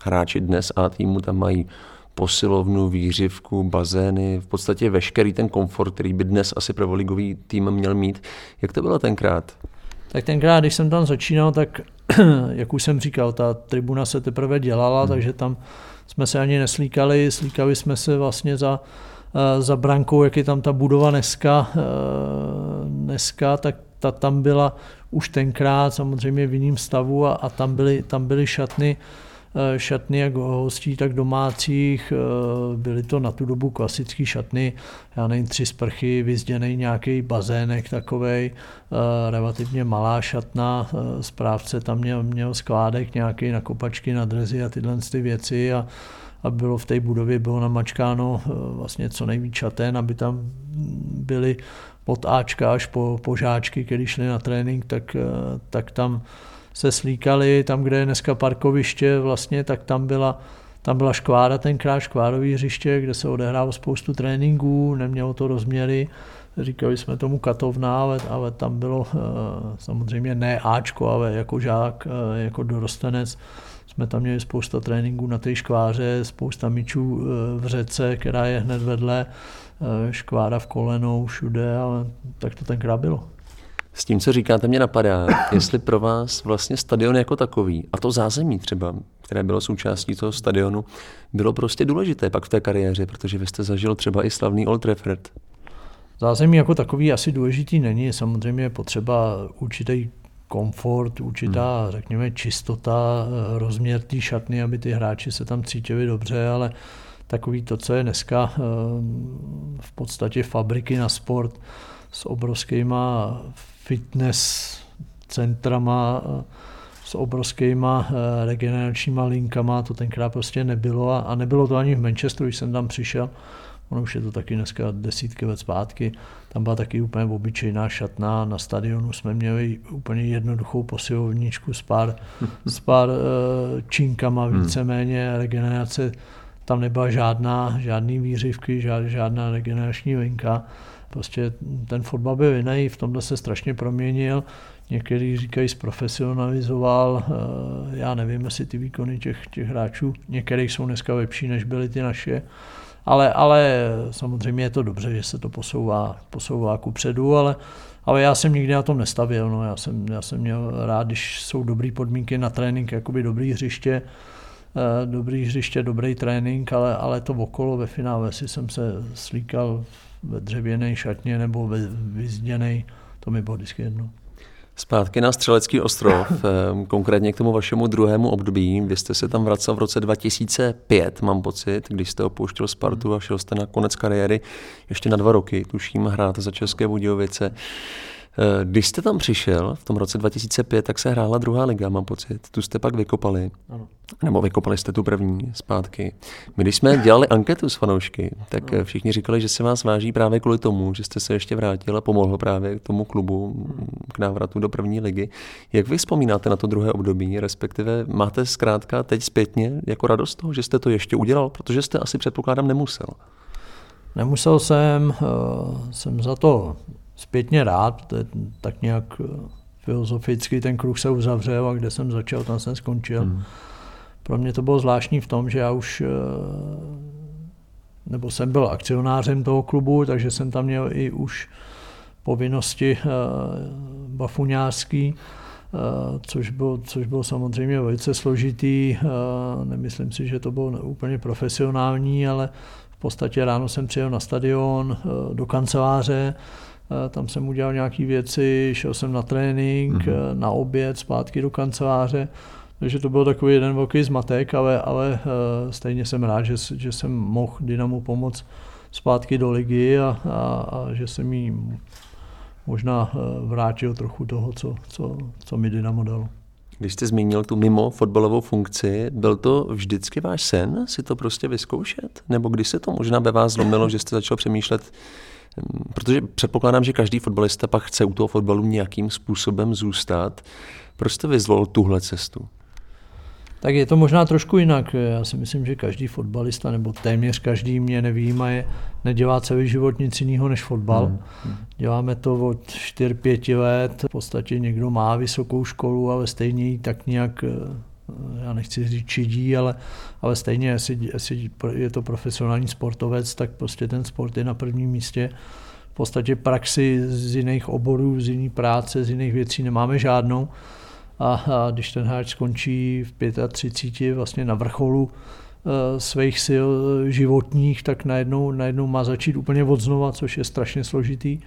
hráči dnes A týmu tam mají posilovnu, výřivku, bazény, v podstatě veškerý ten komfort, který by dnes asi prvoligový tým měl mít. Jak to bylo tenkrát? Tak tenkrát, když jsem tam začínal, tak jak už jsem říkal, ta tribuna se teprve dělala, hmm. takže tam jsme se ani neslíkali, slíkali jsme se vlastně za, eh, za brankou, jak je tam ta budova dneska, eh, dneska tak ta tam byla už tenkrát samozřejmě v jiném stavu a, a tam, byly, tam byly šatny, šatny jak hostí, tak domácích. Eh, byly to na tu dobu klasické šatny, já nevím, tři sprchy, vyzděný nějaký bazének takovej, eh, relativně malá šatna, správce tam měl, měl skládek nějaký na kopačky, na drezy a tyhle ty věci a, a bylo v té budově bylo namačkáno vlastně co nejvíc šaten, aby tam byly od Ačka až po, po žáčky, když šli na trénink, tak, tak tam se slíkali, tam, kde je dneska parkoviště, vlastně, tak tam byla, tam byla škvára, tenkrát škvárový hřiště, kde se odehrávalo spoustu tréninků, nemělo to rozměry, říkali jsme tomu katovna, ale, ale tam bylo eh, samozřejmě ne Ačko, ale jako žák, eh, jako dorostenec, jsme tam měli spousta tréninků na té škváře, spousta míčů eh, v řece, která je hned vedle, škvára v kolenou všude, ale tak to tenkrát bylo. S tím, co říkáte, mě napadá, jestli pro vás vlastně stadion jako takový, a to zázemí třeba, které bylo součástí toho stadionu, bylo prostě důležité pak v té kariéře, protože vy jste zažil třeba i slavný Old Trafford. Zázemí jako takový asi důležitý není, samozřejmě potřeba určitý komfort, určitá, hmm. řekněme, čistota, rozměr té šatny, aby ty hráči se tam cítili dobře, ale takový to, co je dneska eh, v podstatě fabriky na sport s obrovskýma fitness centrama s obrovskýma eh, regeneračníma linkama, to tenkrát prostě nebylo a, a nebylo to ani v Manchesteru, když jsem tam přišel, ono už je to taky dneska desítky let zpátky, tam byla taky úplně obyčejná šatna, na stadionu jsme měli úplně jednoduchou posilovničku s pár, s pár uh, činkama hmm. víceméně, regenerace, tam nebyla žádná, žádný výřivky, žád, žádná regenerační linka, Prostě ten fotbal byl jiný, v tomhle se strašně proměnil. Někteří říkají, zprofesionalizoval. Eh, já nevím, jestli ty výkony těch, těch hráčů, některých jsou dneska lepší, než byly ty naše, ale, ale samozřejmě je to dobře, že se to posouvá, posouvá ku předu, ale, ale já jsem nikdy na tom nestavil. No. Já, jsem, já jsem měl rád, když jsou dobré podmínky na trénink, jakoby dobrý hřiště, eh, dobrý hřiště, dobrý trénink, ale, ale to okolo ve finále si jsem se slíkal ve dřevěné šatně nebo ve vyzděnej, to mi bylo vždycky jedno. Zpátky na Střelecký ostrov, eh, konkrétně k tomu vašemu druhému období. Vy jste se tam vracel v roce 2005, mám pocit, když jste opouštěl Spartu a šel jste na konec kariéry ještě na dva roky, tuším, hrát za České Budějovice. Eh, když jste tam přišel v tom roce 2005, tak se hrála druhá liga, mám pocit. Tu jste pak vykopali. Ano. Nebo vykopali jste tu první zpátky. My když jsme dělali anketu s fanoušky, tak ano. všichni říkali, že se vás váží právě kvůli tomu, že jste se ještě vrátil a pomohl právě tomu klubu k návratu do první ligy. Jak vy vzpomínáte na to druhé období, respektive máte zkrátka teď zpětně jako radost toho, že jste to ještě udělal, protože jste asi předpokládám nemusel. Nemusel jsem, eh, jsem za to zpětně rád, to je tak nějak eh, filozoficky ten kruh se uzavřel a kde jsem začal, tam jsem skončil. Hmm. Pro mě to bylo zvláštní v tom, že já už eh, nebo jsem byl akcionářem toho klubu, takže jsem tam měl i už povinnosti eh, bafuňářský, což bylo, což bylo samozřejmě velice složitý. Nemyslím si, že to bylo úplně profesionální, ale v podstatě ráno jsem přijel na stadion, do kanceláře, tam jsem udělal nějaké věci, šel jsem na trénink, mm-hmm. na oběd, zpátky do kanceláře. Takže to byl takový jeden velký zmatek, ale, ale eh, stejně jsem rád, že, že jsem mohl Dynamu pomoct zpátky do ligy a, a, a že jsem jí možná eh, vrátil trochu toho, co, co, co mi Dynamo dalo. Když jste zmínil tu mimo fotbalovou funkci, byl to vždycky váš sen si to prostě vyzkoušet? Nebo když se to možná ve vás zlomilo, že jste začal přemýšlet, Protože předpokládám, že každý fotbalista pak chce u toho fotbalu nějakým způsobem zůstat. Proč jste vyzvolil tuhle cestu? Tak je to možná trošku jinak. Já si myslím, že každý fotbalista, nebo téměř každý mě nevýjímaje, nedělá celý život nic jiného než fotbal. Hmm. Děláme to od 4-5 let. V podstatě někdo má vysokou školu, ale stejně ji tak nějak já nechci říct čidí, ale, ale stejně, jestli, jestli je to profesionální sportovec, tak prostě ten sport je na prvním místě. V podstatě praxi z jiných oborů, z jiné práce, z jiných věcí nemáme žádnou. A, a když ten hráč skončí v 35 vlastně na vrcholu e, svých sil životních, tak najednou, najednou má začít úplně od znova, což je strašně složitý.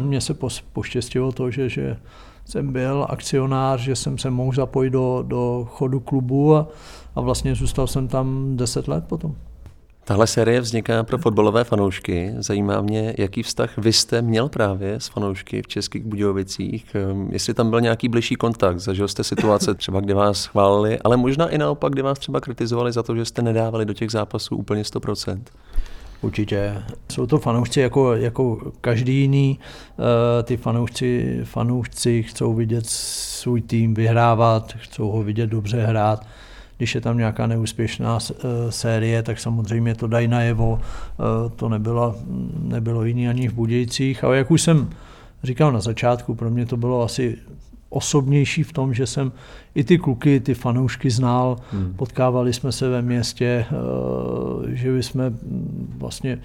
Mně se poštěstilo to, že, že jsem byl akcionář, že jsem se mohl zapojit do, do chodu klubu a, a vlastně zůstal jsem tam 10 let potom. Tahle série vzniká pro fotbalové fanoušky. Zajímá mě, jaký vztah vy jste měl právě s fanoušky v Českých Budějovicích. Ehm, jestli tam byl nějaký bližší kontakt, zažil jste situace třeba, kde vás chválili, ale možná i naopak, kde vás třeba kritizovali za to, že jste nedávali do těch zápasů úplně 100%. Určitě. Jsou to fanoušci jako, jako každý jiný. Eh, ty fanoušci, fanoušci chcou vidět svůj tým vyhrávat, chcou ho vidět dobře hrát. Když je tam nějaká neúspěšná eh, série, tak samozřejmě to dají najevo. Eh, to nebylo, nebylo jiný ani v Budějcích, ale jak už jsem říkal na začátku, pro mě to bylo asi osobnější v tom, že jsem i ty kluky, ty fanoušky znal, hmm. potkávali jsme se ve městě, eh, žili jsme vlastně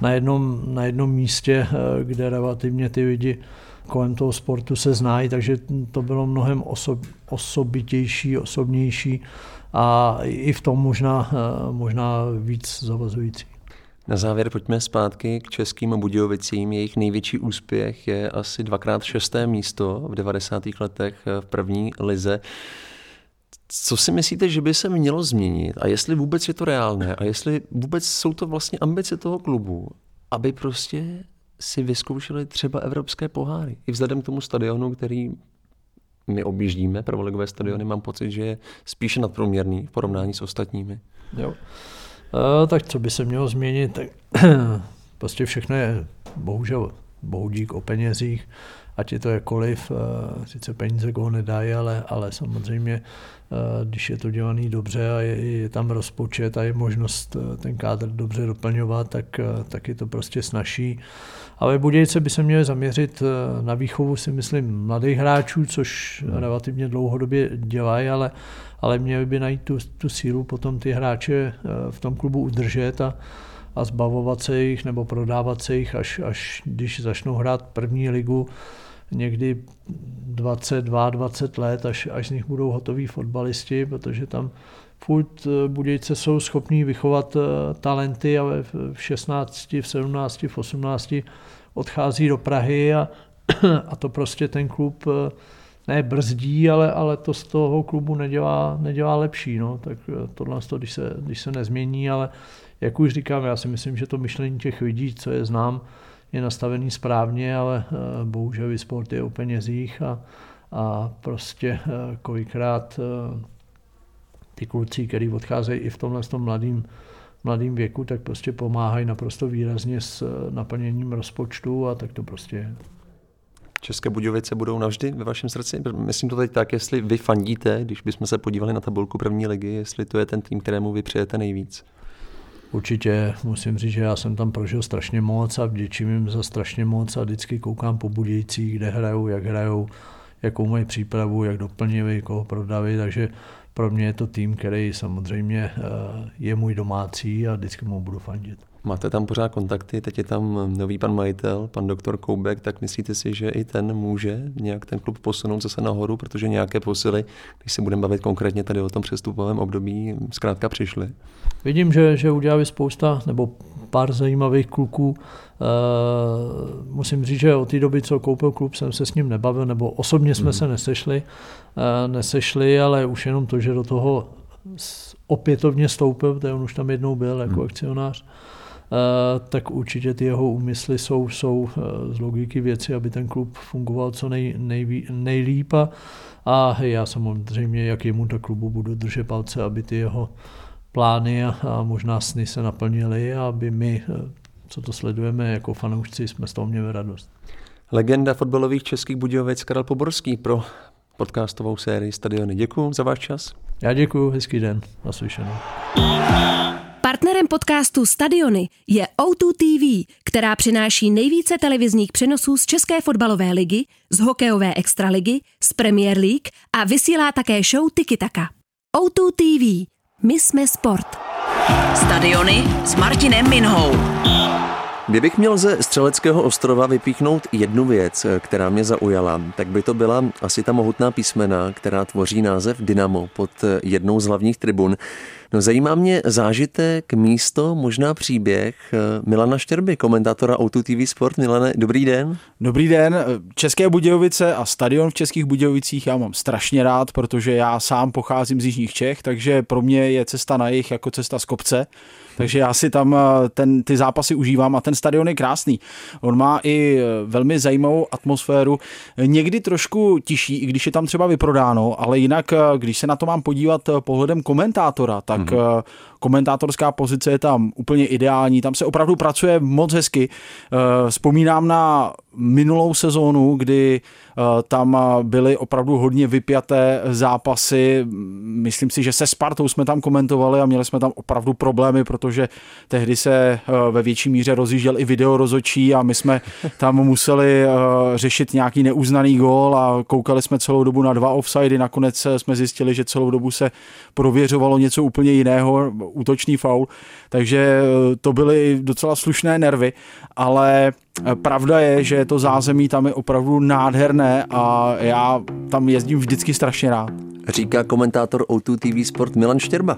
na jednom, na jednom místě, eh, kde relativně ty lidi kolem toho sportu se znají, takže to bylo mnohem osob, osobitější, osobnější a i v tom možná, eh, možná víc zavazující. Na závěr pojďme zpátky k českým Budějovicím. Jejich největší úspěch je asi dvakrát šesté místo v 90. letech v první lize. Co si myslíte, že by se mělo změnit a jestli vůbec je to reálné a jestli vůbec jsou to vlastně ambice toho klubu, aby prostě si vyzkoušeli třeba evropské poháry. I vzhledem k tomu stadionu, který my objíždíme, prvoligové stadiony, mám pocit, že je spíše nadprůměrný v porovnání s ostatními. Jo. Uh, tak co by se mělo změnit, tak prostě všechno je bohužel bohudík o penězích, ať je to jakkoliv, uh, sice peníze koho nedají, ale, ale samozřejmě, uh, když je to dělaný dobře a je, je tam rozpočet a je možnost ten kádr dobře doplňovat, tak, tak je to prostě snaží. Ale Budějce by se měly zaměřit na výchovu, si myslím, mladých hráčů, což hmm. relativně dlouhodobě dělají, ale ale měli by najít tu, tu sílu potom ty hráče eh, v tom klubu udržet a, a zbavovat se jich nebo prodávat se jich, až, až když začnou hrát první ligu, někdy 22, 20 let, až, až z nich budou hotoví fotbalisti, protože tam furt eh, Budějce jsou schopní vychovat eh, talenty a v 16, v 17, v 18 odchází do Prahy a, a to prostě ten klub eh, ne brzdí, ale, ale to z toho klubu nedělá, nedělá lepší. No. Tak tohle, když se, když se nezmění, ale jak už říkám, já si myslím, že to myšlení těch lidí, co je znám, je nastavený správně, ale bohužel sport je o penězích a, a prostě kolikrát ty kluci, kteří odcházejí i v tomhle tom mladým, mladým věku, tak prostě pomáhají naprosto výrazně s eh, naplněním rozpočtu a tak to prostě je. České Budějovice budou navždy ve vašem srdci? Myslím to teď tak, jestli vy fandíte, když bychom se podívali na tabulku první ligy, jestli to je ten tým, kterému vy přijete nejvíc. Určitě musím říct, že já jsem tam prožil strašně moc a vděčím jim za strašně moc a vždycky koukám po Budějcích, kde hrajou, jak hrajou, jakou mají přípravu, jak doplnili, koho prodali, takže pro mě je to tým, který samozřejmě eh, je můj domácí a vždycky mu budu fandit. Máte tam pořád kontakty, teď je tam nový pan majitel, pan doktor Koubek, tak myslíte si, že i ten může nějak ten klub posunout zase nahoru, protože nějaké posily, když se budeme bavit konkrétně tady o tom přestupovém období, zkrátka přišly? Vidím, že, že udělali spousta, nebo pár zajímavých kluků. E, musím říct, že od té doby, co koupil klub, jsem se s ním nebavil, nebo osobně jsme hmm. se nesešli, e, nesešli, ale už jenom to, že do toho opětovně stoupil, protože on už tam jednou byl jako hmm. akcionář, tak určitě ty jeho úmysly jsou, jsou eh, z logiky věci, aby ten klub fungoval co nej, nej, nejlíp a, já samozřejmě, jak jemu tak klubu budu držet palce, aby ty jeho plány a, a možná sny se naplnily a aby my, eh, co to sledujeme jako fanoušci, jsme z toho měli radost. Legenda fotbalových českých Budějovic Karel Poborský pro podcastovou sérii Stadiony. Děkuji za váš čas. Já děkuji, hezký den, naslyšenou. Partnerem podcastu Stadiony je O2 TV, která přináší nejvíce televizních přenosů z České fotbalové ligy, z hokejové extraligy, z Premier League a vysílá také show Tiki Taka. O2 TV. My jsme sport. Stadiony s Martinem Minhou. Kdybych měl ze Střeleckého ostrova vypíchnout jednu věc, která mě zaujala, tak by to byla asi ta mohutná písmena, která tvoří název Dynamo pod jednou z hlavních tribun. No zajímá mě zážitek, místo, možná příběh eh, Milana Štěrby, komentátora Auto TV Sport. Milane, dobrý den. Dobrý den. České Budějovice a stadion v Českých Budějovicích já mám strašně rád, protože já sám pocházím z Jižních Čech, takže pro mě je cesta na jich jako cesta z kopce. Takže já si tam eh, ten, ty zápasy užívám a ten stadion je krásný. On má i eh, velmi zajímavou atmosféru, někdy trošku tiší, i když je tam třeba vyprodáno, ale jinak, když se na to mám podívat pohledem komentátora, tak tak mm-hmm. Komentátorská pozice je tam úplně ideální, tam se opravdu pracuje moc hezky. Eh, vzpomínám na minulou sezónu, kdy eh, tam byly opravdu hodně vypjaté zápasy. Myslím si, že se Spartou jsme tam komentovali a měli jsme tam opravdu problémy, protože tehdy se ve větší míře rozjížděl i video rozočí a my jsme tam museli řešit nějaký neuznaný gól a koukali jsme celou dobu na dva offsidy. Nakonec jsme zjistili, že celou dobu se prověřovalo něco úplně jiného, útočný faul, takže eh, to byly docela slušné nervy, ale eh, pravda je, že to zázemí tam je opravdu nádherné a já tam jezdím vždycky strašně rád. Říká komentátor O2 TV Sport Milan Štěrba.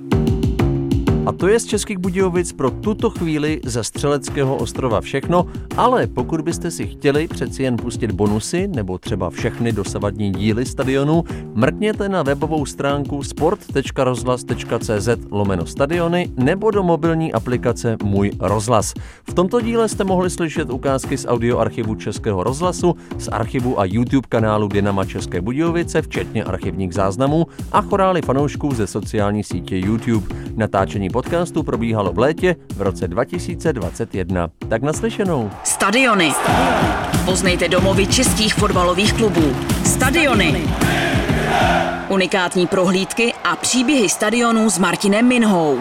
A to je z Českých Budějovic pro tuto chvíli ze Střeleckého ostrova všechno, ale pokud byste si chtěli přeci jen pustit bonusy nebo třeba všechny dosavadní díly stadionu, mrkněte na webovou stránku sport.rozhlas.cz lomeno stadiony nebo do mobilní aplikace Můj rozhlas. V tomto díle jste mohli slyšet ukázky z audioarchivu Českého rozhlasu, z archivu a YouTube kanálu Dynama České Budějovice, včetně archivních záznamů a chorály fanoušků ze sociální sítě YouTube. Natáčení podcastu probíhalo v létě v roce 2021. Tak naslyšenou. Stadiony. Poznejte domovy českých fotbalových klubů. Stadiony. Unikátní prohlídky a příběhy stadionů s Martinem Minhou.